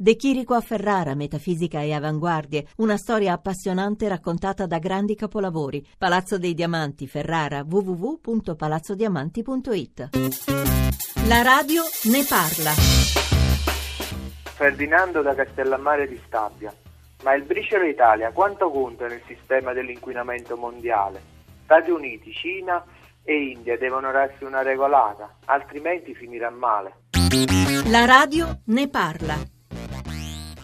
De Chirico a Ferrara, metafisica e avanguardie, una storia appassionante raccontata da grandi capolavori. Palazzo dei Diamanti, Ferrara, www.palazzodiamanti.it. La radio ne parla. Ferdinando da Castellammare di Stabia. Ma il briciolo Italia quanto conta nel sistema dell'inquinamento mondiale? Stati Uniti, Cina e India devono darsi una regolata, altrimenti finirà male. La radio ne parla.